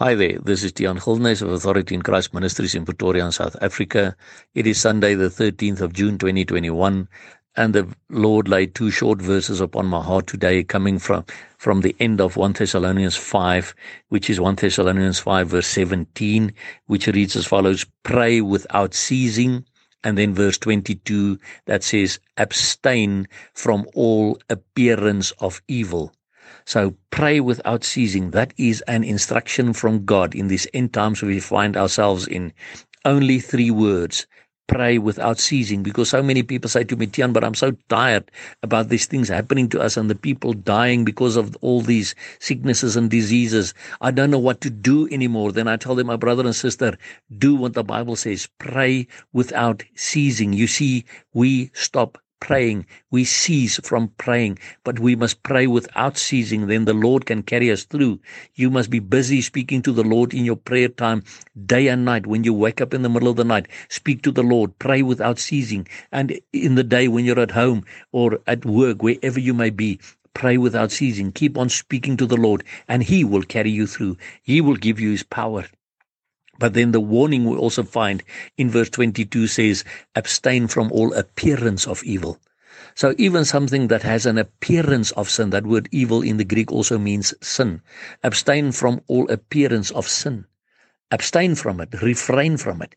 Hi there, this is Tian Gilnes of Authority in Christ Ministries in Pretoria, South Africa. It is Sunday, the 13th of June 2021, and the Lord laid two short verses upon my heart today, coming from, from the end of 1 Thessalonians 5, which is 1 Thessalonians 5, verse 17, which reads as follows Pray without ceasing. And then verse 22 that says, Abstain from all appearance of evil. So pray without ceasing. That is an instruction from God in these end times we find ourselves in. Only three words. Pray without ceasing because so many people say to me, Tian, but I'm so tired about these things happening to us and the people dying because of all these sicknesses and diseases. I don't know what to do anymore. Then I tell them, my brother and sister, do what the Bible says. Pray without ceasing. You see, we stop praying. We cease from praying, but we must pray without ceasing. Then the Lord can carry us through. You must be busy speaking to the Lord in your prayer time, day and night. When you wake up in the middle of the night, speak to the Lord. Pray without ceasing. And in the day when you're at home or at work, wherever you may be, pray without ceasing. Keep on speaking to the Lord, and He will carry you through. He will give you His power. But then the warning we also find in verse 22 says, abstain from all appearance of evil. So even something that has an appearance of sin, that word evil in the Greek also means sin. Abstain from all appearance of sin. Abstain from it, refrain from it.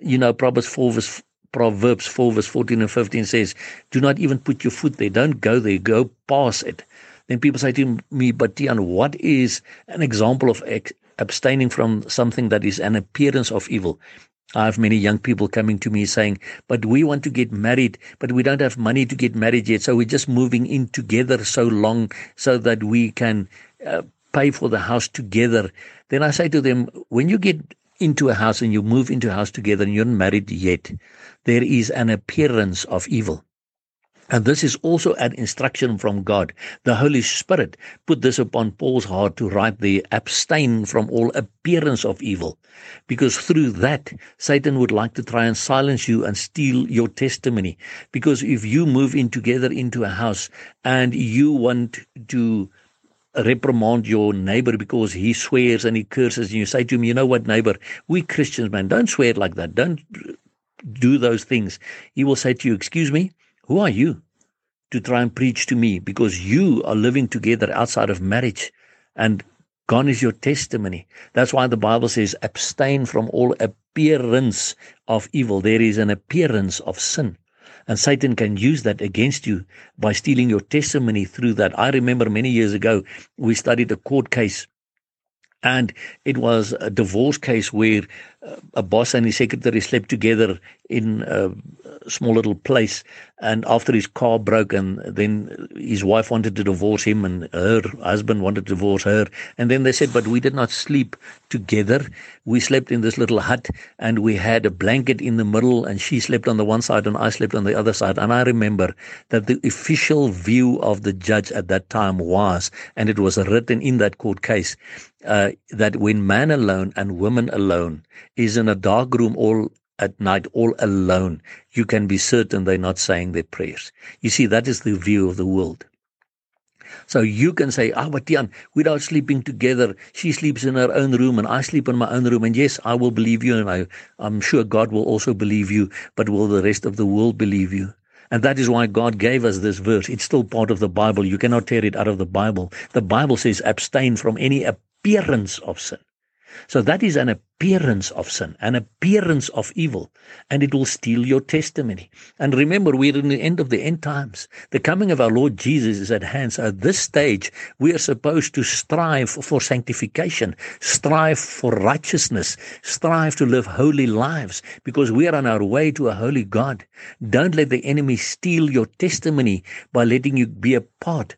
You know, Proverbs 4 verse, Proverbs 4 verse 14 and 15 says, do not even put your foot there. Don't go there. Go past it. Then people say to me, but Tian, what is an example of abstaining from something that is an appearance of evil. I have many young people coming to me saying, but we want to get married, but we don't have money to get married yet. So we're just moving in together so long so that we can uh, pay for the house together. Then I say to them, when you get into a house and you move into a house together and you're not married yet, there is an appearance of evil. And this is also an instruction from God. The Holy Spirit put this upon Paul's heart to write the abstain from all appearance of evil. Because through that, Satan would like to try and silence you and steal your testimony. Because if you move in together into a house and you want to reprimand your neighbor because he swears and he curses and you say to him, you know what, neighbor, we Christians, man, don't swear like that. Don't do those things. He will say to you, excuse me, who are you to try and preach to me? Because you are living together outside of marriage and gone is your testimony. That's why the Bible says, abstain from all appearance of evil. There is an appearance of sin. And Satan can use that against you by stealing your testimony through that. I remember many years ago, we studied a court case and it was a divorce case where a boss and his secretary slept together in a small little place. And after his car broke, and then his wife wanted to divorce him, and her husband wanted to divorce her. And then they said, But we did not sleep together. We slept in this little hut, and we had a blanket in the middle, and she slept on the one side, and I slept on the other side. And I remember that the official view of the judge at that time was, and it was written in that court case, uh, that when man alone and woman alone is in a dark room all at night all alone, you can be certain they're not saying their prayers. You see, that is the view of the world. So you can say, Ah, but Jan, without sleeping together, she sleeps in her own room and I sleep in my own room. And yes, I will believe you and I, I'm sure God will also believe you, but will the rest of the world believe you? And that is why God gave us this verse. It's still part of the Bible. You cannot tear it out of the Bible. The Bible says abstain from any appearance of sin. So that is an appearance of sin, an appearance of evil, and it will steal your testimony. And remember, we're in the end of the end times. The coming of our Lord Jesus is at hand. So at this stage, we are supposed to strive for sanctification, strive for righteousness, strive to live holy lives, because we are on our way to a holy God. Don't let the enemy steal your testimony by letting you be a part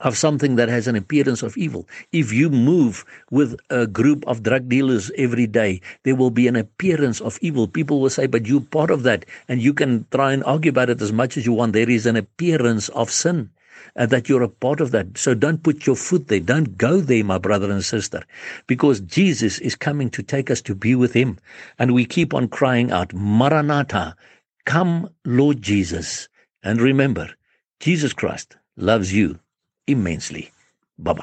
of something that has an appearance of evil. If you move with a group of drug dealers every day, there will be an appearance of evil. People will say, but you're part of that. And you can try and argue about it as much as you want. There is an appearance of sin. Uh, that you're a part of that. So don't put your foot there. Don't go there, my brother and sister, because Jesus is coming to take us to be with him. And we keep on crying out, Maranatha, come, Lord Jesus. And remember, Jesus Christ loves you immensely. Bye bye.